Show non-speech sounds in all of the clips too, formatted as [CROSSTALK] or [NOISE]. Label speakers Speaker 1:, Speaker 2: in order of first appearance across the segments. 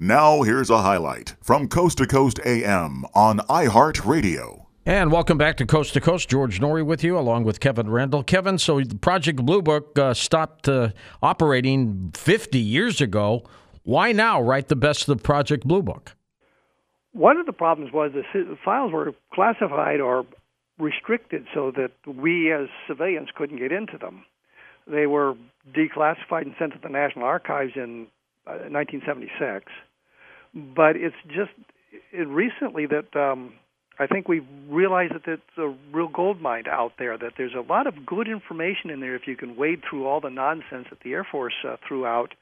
Speaker 1: Now, here's a highlight from Coast to Coast AM on iHeartRadio.
Speaker 2: And welcome back to Coast to Coast. George Noory with you, along with Kevin Randle. Kevin, so Project Blue Book uh, stopped uh, operating 50 years ago. Why now write the best of Project Blue Book?
Speaker 3: One of the problems was the files were classified or restricted so that we as civilians couldn't get into them. They were declassified and sent to the National Archives in uh, 1976. But it's just it recently that um, I think we've realized that it's a real gold mine out there. That there's a lot of good information in there if you can wade through all the nonsense that the Air Force uh, threw out,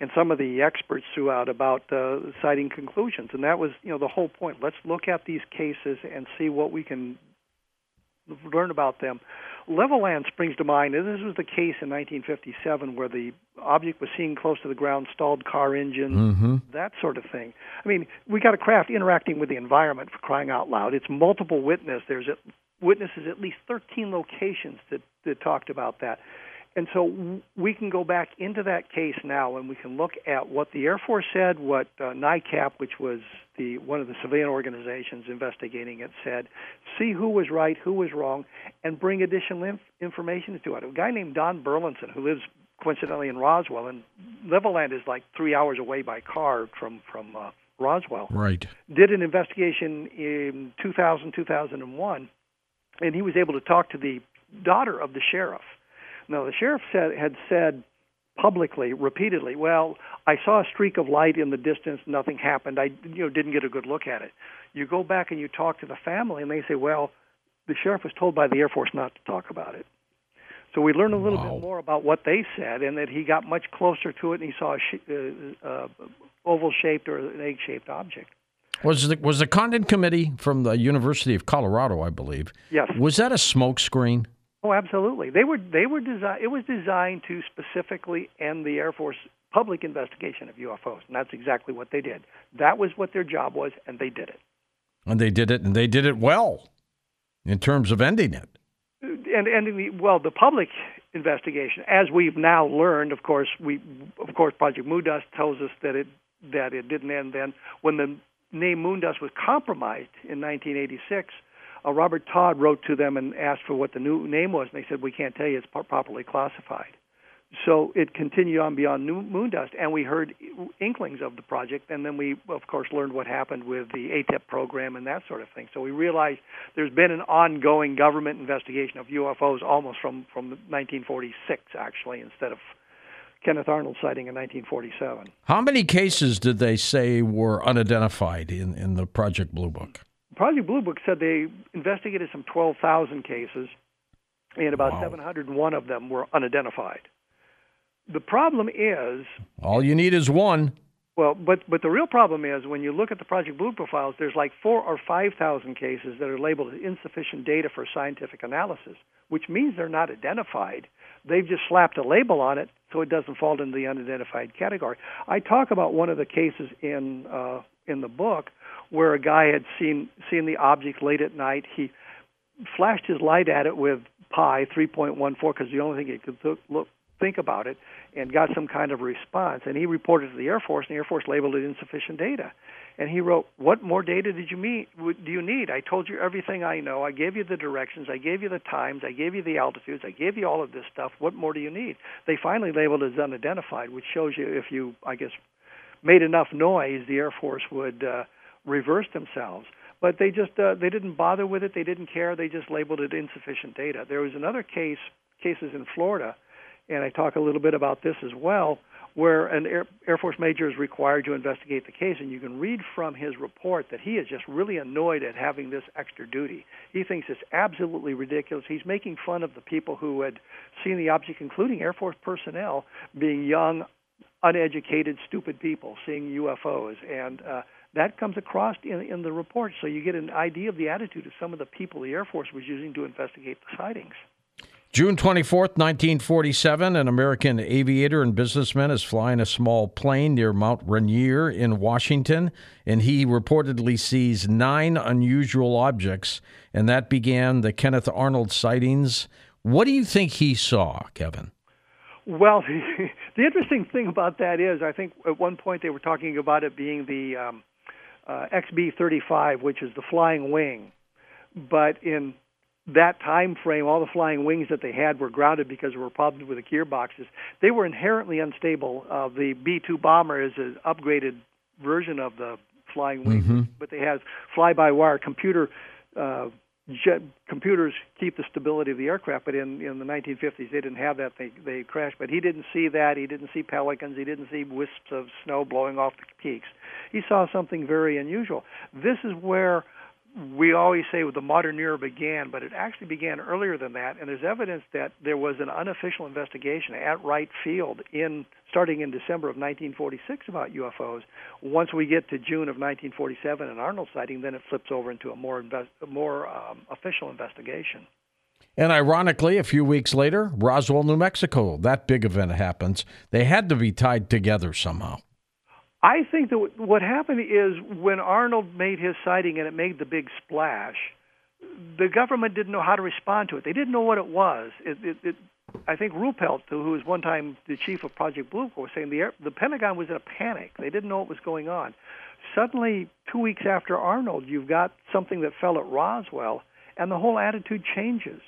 Speaker 3: and some of the experts threw out about uh, citing conclusions. And that was, you know, the whole point. Let's look at these cases and see what we can learn about them. Levelland springs to mind. And this was the case in 1957 where the object was seen close to the ground, stalled car engine,
Speaker 2: mm-hmm.
Speaker 3: that sort of thing. I mean, we got a craft interacting with the environment for crying out loud. It's multiple witness. There's witnesses at least 13 locations that, that talked about that. And so we can go back into that case now, and we can look at what the Air Force said, what uh, NICAP, which was the one of the civilian organizations investigating it, said, see who was right, who was wrong, and bring additional inf- information to it. A guy named Don Burleson, who lives coincidentally in Roswell, and Levelland is like three hours away by car from from uh, Roswell.
Speaker 2: Right.
Speaker 3: Did an investigation in 2000, 2001, and he was able to talk to the daughter of the sheriff now, the sheriff said, had said publicly, repeatedly, "Well, I saw a streak of light in the distance. Nothing happened. I, you know, didn't get a good look at it." You go back and you talk to the family, and they say, "Well, the sheriff was told by the Air Force not to talk about it." So we learned a little
Speaker 2: wow.
Speaker 3: bit more about what they said, and that he got much closer to it, and he saw a sh- uh, uh, oval-shaped or an egg-shaped object.
Speaker 2: Was the was the Condon Committee from the University of Colorado, I believe?
Speaker 3: Yes.
Speaker 2: Was that a smokescreen?
Speaker 3: Oh, absolutely. They were they were designed. It was designed to specifically end the Air Force public investigation of UFOs, and that's exactly what they did. That was what their job was, and they did it.
Speaker 2: And they did it, and they did it well, in terms of ending it.
Speaker 3: And ending the well, the public investigation, as we've now learned, of course, we of course Project Moondust tells us that it that it didn't end then when the name Moondust was compromised in 1986 uh, Robert Todd wrote to them and asked for what the new name was, and they said, "We can't tell you; it's properly classified." So it continued on beyond new Moondust, and we heard inklings of the project, and then we, of course, learned what happened with the AATIP program and that sort of thing. So we realized there's been an ongoing government investigation of UFOs almost from from 1946, actually, instead of Kenneth Arnold sighting in 1947.
Speaker 2: How many cases did they say were unidentified in, in the Project Blue Book?
Speaker 3: Project Blue Book said they investigated some 12,000 cases, and about
Speaker 2: wow.
Speaker 3: 701 of them were unidentified. The problem is
Speaker 2: all you need is one.
Speaker 3: Well, but but the real problem is when you look at the Project Blue Book files, there's like four or five thousand cases that are labeled as insufficient data for scientific analysis, which means they're not identified. They've just slapped a label on it so it doesn't fall into the unidentified category. I talk about one of the cases in uh, in the book where a guy had seen seen the object late at night. He flashed his light at it with pi 3.14 because the only thing he could th- look, think about it, and got some kind of response. And he reported to the Air Force, and the Air Force labeled it insufficient data. And he wrote, "What more data did you meet? Do you need? I told you everything I know. I gave you the directions. I gave you the times. I gave you the altitudes. I gave you all of this stuff. What more do you need?" They finally labeled it as unidentified, which shows you if you, I guess, made enough noise, the Air Force would uh, reverse themselves. But they just uh, they didn't bother with it. They didn't care. They just labeled it insufficient data. There was another case cases in Florida, and I talk a little bit about this as well, where an Air, Air Force major is required to investigate the case, and you can read from his report that he is just really annoyed at having this extra duty. He thinks it's absolutely ridiculous. He's making fun of the people who had seen the object, including Air Force personnel, being young, uneducated, stupid people seeing UFOs, and uh, that comes across in, in the report. So you get an idea of the attitude of some of the people the Air Force was using to investigate the sightings.
Speaker 2: June 24th, 1947, an American aviator and businessman is flying a small plane near Mount Rainier in Washington, and he reportedly sees nine unusual objects, and that began the Kenneth Arnold sightings. What do you think he saw, Kevin?
Speaker 3: Well, [LAUGHS] The interesting thing about that is, I think at one point they were talking about it being the um, uh, XB-35, which is the flying wing, but in that time frame, all the flying wings that they had were grounded because there were problems with the gearboxes. They were inherently unstable. Uh, the B-2 bomber is an upgraded version of the flying wing,
Speaker 2: mm-hmm.
Speaker 3: but they have fly-by-wire computer uh, jet computers keep the stability of the aircraft. But in in the 1950s, they didn't have that. They they crashed. But he didn't see that. He didn't see pelicans. He didn't see wisps of snow blowing off the peaks. He saw something very unusual. This is where we always say the modern era began, but it actually began earlier than that. And there's evidence that there was an unofficial investigation at Wright Field in starting in December of 1946 about UFOs. Once we get to June of 1947 and Arnold sighting, then it flips over into a more invest, more um, official investigation.
Speaker 2: And ironically, a few weeks later, Roswell, New Mexico, that big event happens. They had to be tied together somehow.
Speaker 3: I think that what happened is when Arnold made his sighting and it made the big splash, the government didn't know how to respond to it. They didn't know what it was. It, it, it, I think Ruppelt, who was one time the chief of Project Blue Book, was saying the, the Pentagon was in a panic. They didn't know what was going on. Suddenly, two weeks after Arnold, you've got something that fell at Roswell, and the whole attitude changes.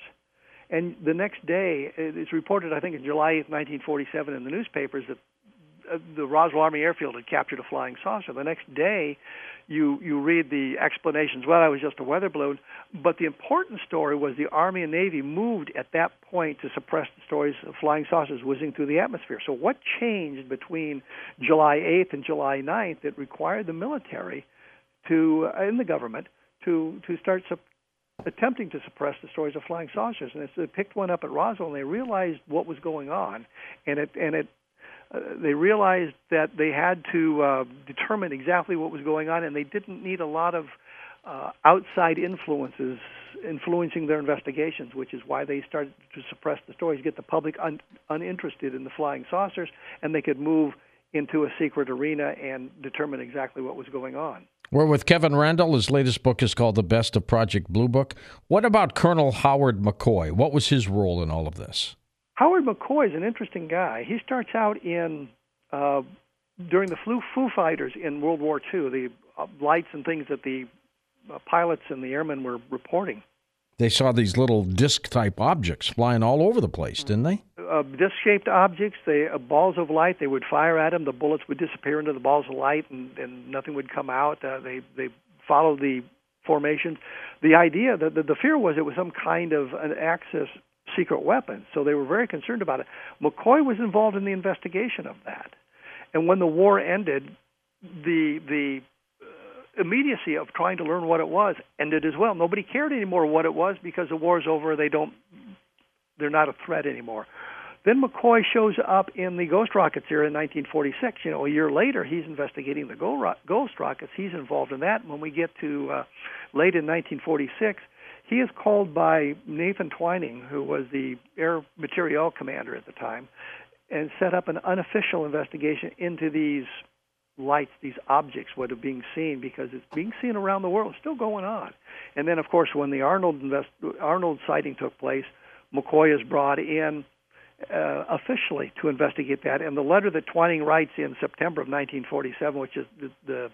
Speaker 3: And the next day, it's reported, I think, in July 1947 in the newspapers that the Roswell Army Airfield had captured a flying saucer. The next day, you you read the explanations. Well, that was just a weather balloon. But the important story was the Army and Navy moved at that point to suppress the stories of flying saucers whizzing through the atmosphere. So what changed between July 8th and July 9th that required the military to uh, in the government to to start attempting to suppress the stories of flying saucers. And they picked one up at Roswell, and they realized what was going on, and it and it uh, they realized that they had to uh, determine exactly what was going on, and they didn't need a lot of uh, outside influences influencing their investigations, which is why they started to suppress the stories, get the public un- uninterested in the flying saucers, and they could move into a secret arena and determine exactly what was going on.
Speaker 2: We're with Kevin Randle. His latest book is called The Best of Project Blue Book. What about Colonel Howard McCoy? What was his role in all of this?
Speaker 3: Howard McCoy is an interesting guy. He starts out in uh, during the Foo, Foo Fighters in World War II, the uh, lights and things that the uh, pilots and the airmen were reporting.
Speaker 2: They saw these little disc-type objects flying all over the place, didn't they?
Speaker 3: Uh, disc-shaped objects, they uh, balls of light. They would fire at them. The bullets would disappear into the balls of light, and, and nothing would come out. Uh, they they followed the formations. The idea that the, the fear was it was some kind of an Axis secret weapons. So they were very concerned about it. McCoy was involved in the investigation of that. And when the war ended, the the uh, immediacy of trying to learn what it was ended as well. Nobody cared anymore what it was because the war's over. They don't they're not a threat anymore. Then McCoy shows up in the Ghost Rockets era in 1946. You know, a year later, he's investigating the Ghost Rockets. He's involved in that. When we get to uh, late in 1946, he is called by Nathan Twining, who was the Air Materiel Commander at the time, and set up an unofficial investigation into these lights, these objects, what are being seen, because it's being seen around the world, still going on. And then, of course, when the Arnold invest- Arnold sighting took place, McCoy is brought in uh, officially to investigate that. And the letter that Twining writes in September of 1947, which is the, the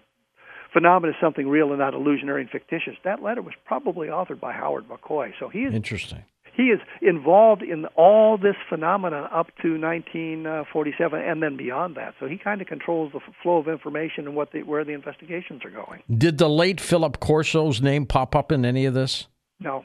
Speaker 3: phenomenon is something real and not illusionary and fictitious. That letter was probably authored by Howard McCoy. So he is
Speaker 2: interesting.
Speaker 3: He is involved in all this phenomenon up to 1947 and then beyond that. So he kind of controls the flow of information and what the, where the investigations are going.
Speaker 2: Did the late Philip Corso's name pop up in any of this?
Speaker 3: No.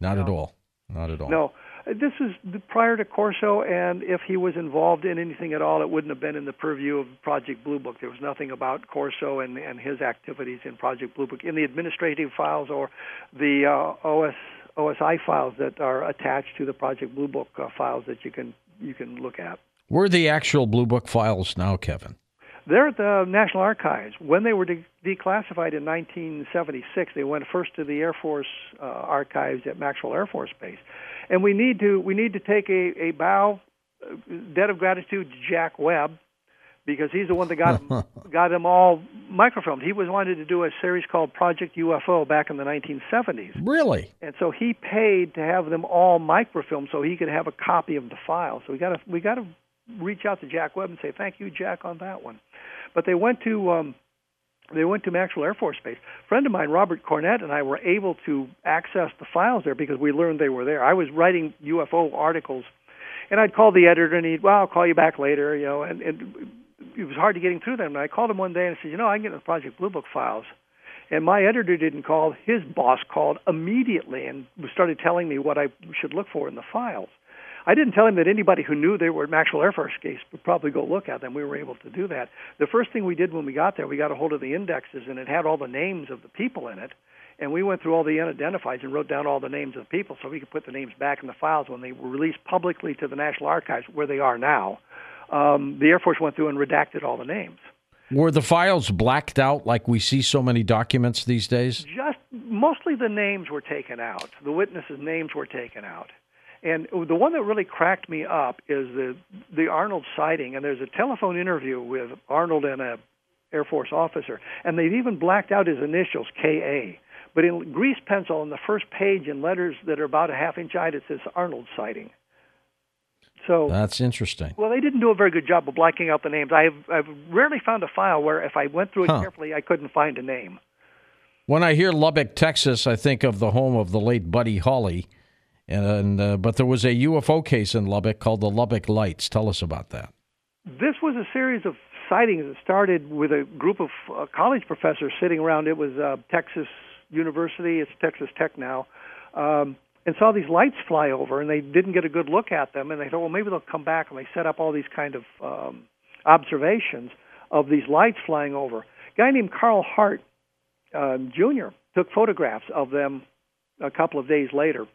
Speaker 2: Not
Speaker 3: no.
Speaker 2: at all. Not at all.
Speaker 3: No. This is prior to Corso, and if he was involved in anything at all, it wouldn't have been in the purview of Project Blue Book. There was nothing about Corso and, and his activities in Project Blue Book in the administrative files or the uh, OS, OSI files that are attached to the Project Blue Book uh, files that you can you can look at.
Speaker 2: Where are the actual Blue Book files now, Kevin?
Speaker 3: They're at the National Archives. When they were de- declassified in 1976, they went first to the Air Force uh, archives at Maxwell Air Force Base and we need to we need to take a, a bow uh, debt of gratitude to Jack Webb because he's the one that got [LAUGHS] got them all microfilmed. He was wanted to do a series called Project UFO back in the 1970s.
Speaker 2: Really?
Speaker 3: And so he paid to have them all microfilmed so he could have a copy of the file. So we got to we got to reach out to Jack Webb and say thank you, Jack, on that one. But they went to um, they went to Maxwell Air Force Base. A friend of mine, Robert Cornett, and I were able to access the files there because we learned they were there. I was writing UFO articles, and I'd call the editor, and he'd, well, I'll call you back later, you know, and, and it was hard to getting through them. And I called him one day and said, you know, I can get the Project Blue Book files. And my editor didn't call. His boss called immediately and started telling me what I should look for in the files. I didn't tell him that anybody who knew they were at Maxwell Air Force Base would probably go look at them. We were able to do that. The first thing we did when we got there, we got a hold of the indexes, and it had all the names of the people in it. And we went through all the unidentifieds and wrote down all the names of the people so we could put the names back in the files when they were released publicly to the National Archives, where they are now. Um, the Air Force went through and redacted all the names.
Speaker 2: Were the files blacked out like we see so many documents these days?
Speaker 3: Just mostly the names were taken out. The witnesses' names were taken out. And the one that really cracked me up is the the Arnold sighting. And there's a telephone interview with Arnold and a Air Force officer, and they've even blacked out his initials, K.A. But in grease pencil on the first page in letters that are about a half inch high, it says Arnold sighting. So
Speaker 2: that's interesting.
Speaker 3: Well, they didn't do a very good job of blacking out the names. I've I've rarely found a file where if I went through it huh. carefully, I couldn't find a name.
Speaker 2: When I hear Lubbock, Texas, I think of the home of the late Buddy Holly and uh, but there was a UFO case in Lubbock called the Lubbock Lights. Tell us about that.
Speaker 3: This was a series of sightings that started with a group of uh, college professors sitting around. It was uh, Texas University. It's Texas Tech now. Um, and saw these lights fly over, and they didn't get a good look at them. And they thought, well, maybe they'll come back. And they set up all these kind of um, observations of these lights flying over. A guy named Carl Hart um, Jr. took photographs of them a couple of days later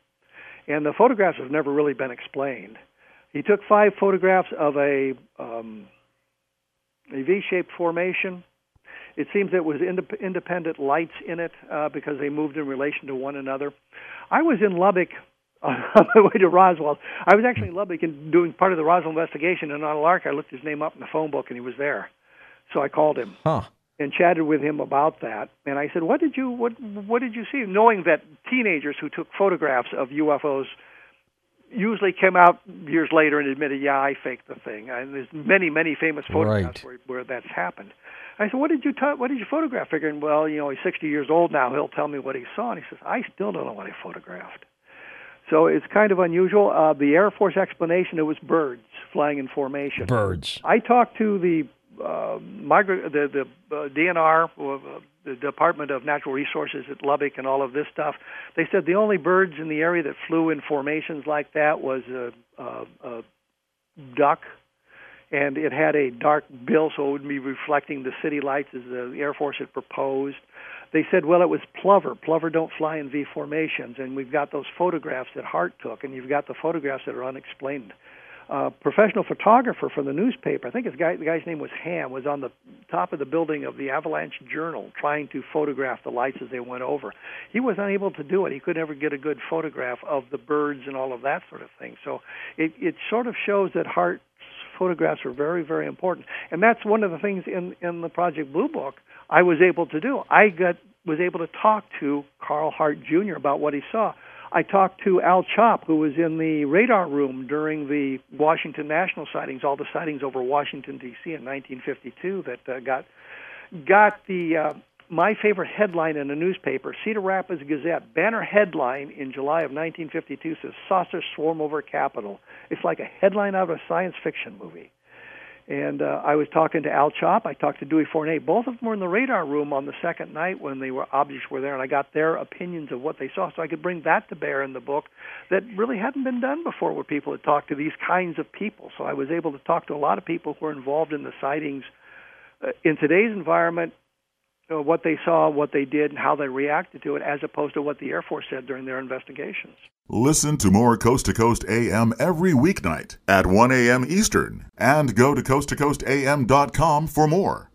Speaker 3: and the photographs have never really been explained. He took five photographs of a um, a V-shaped formation. It seems there was ind- independent lights in it uh, because they moved in relation to one another. I was in Lubbock [LAUGHS] on my way to Roswell. I was actually in Lubbock and doing part of the Roswell investigation, and on a lark, I looked his name up in the phone book, and he was there. So I called him.
Speaker 2: Huh
Speaker 3: and chatted with him about that. And I said, "What did you what what did you see?" Knowing that teenagers who took photographs of UFOs usually came out years later and admitted, "Yeah, I faked the thing." And there's many many famous photographs
Speaker 2: right.
Speaker 3: where, where that's happened. I said, "What did you ta- what did you photograph?" Figuring, well, you know, he's 60 years old now. He'll tell me what he saw. And he says, "I still don't know what I photographed." So it's kind of unusual. Uh, the Air Force explanation: it was birds flying in formation.
Speaker 2: Birds.
Speaker 3: I talked to the uh, migra- the the uh, DNR, uh, the Department of Natural Resources at Lubbock, and all of this stuff. They said the only birds in the area that flew in formations like that was a, a, a duck, and it had a dark bill, so it would be reflecting the city lights as the Air Force had proposed. They said, well, it was plover. Plover don't fly in V formations, and we've got those photographs that Hart took, and you've got the photographs that are unexplained uh, professional photographer for the newspaper. I think his guy, the guy's name was Ham, was on the top of the building of the Avalanche Journal trying to photograph the lights as they went over. He was unable to do it. He could never get a good photograph of the birds and all of that sort of thing. So it, it sort of shows that Hart's photographs are very, very important. And that's one of the things in, in the Project Blue Book I was able to do. I got was able to talk to Carl Hart Jr. about what he saw. I talked to Al Chop, who was in the radar room during the Washington National sightings, all the sightings over Washington D.C. in 1952 that uh, got got the uh, my favorite headline in a newspaper, Cedar Rapids Gazette, banner headline in July of 1952 says "Saucers swarm over Capitol." It's like a headline out of a science fiction movie. And uh, I was talking to Al Chop. I talked to Dewey Fournet. Both of them were in the radar room on the second night when the objects were there, and I got their opinions of what they saw, so I could bring that to bear in the book. That really hadn't been done before, where people had talked to these kinds of people. So I was able to talk to a lot of people who were involved in the sightings. Uh, in today's environment, what they saw, what they did, and how they reacted to it, as opposed to what the Air Force said during their investigations.
Speaker 1: Listen to more Coast to Coast AM every weeknight at 1 a.m. Eastern and go to coasttocoastam.com for more.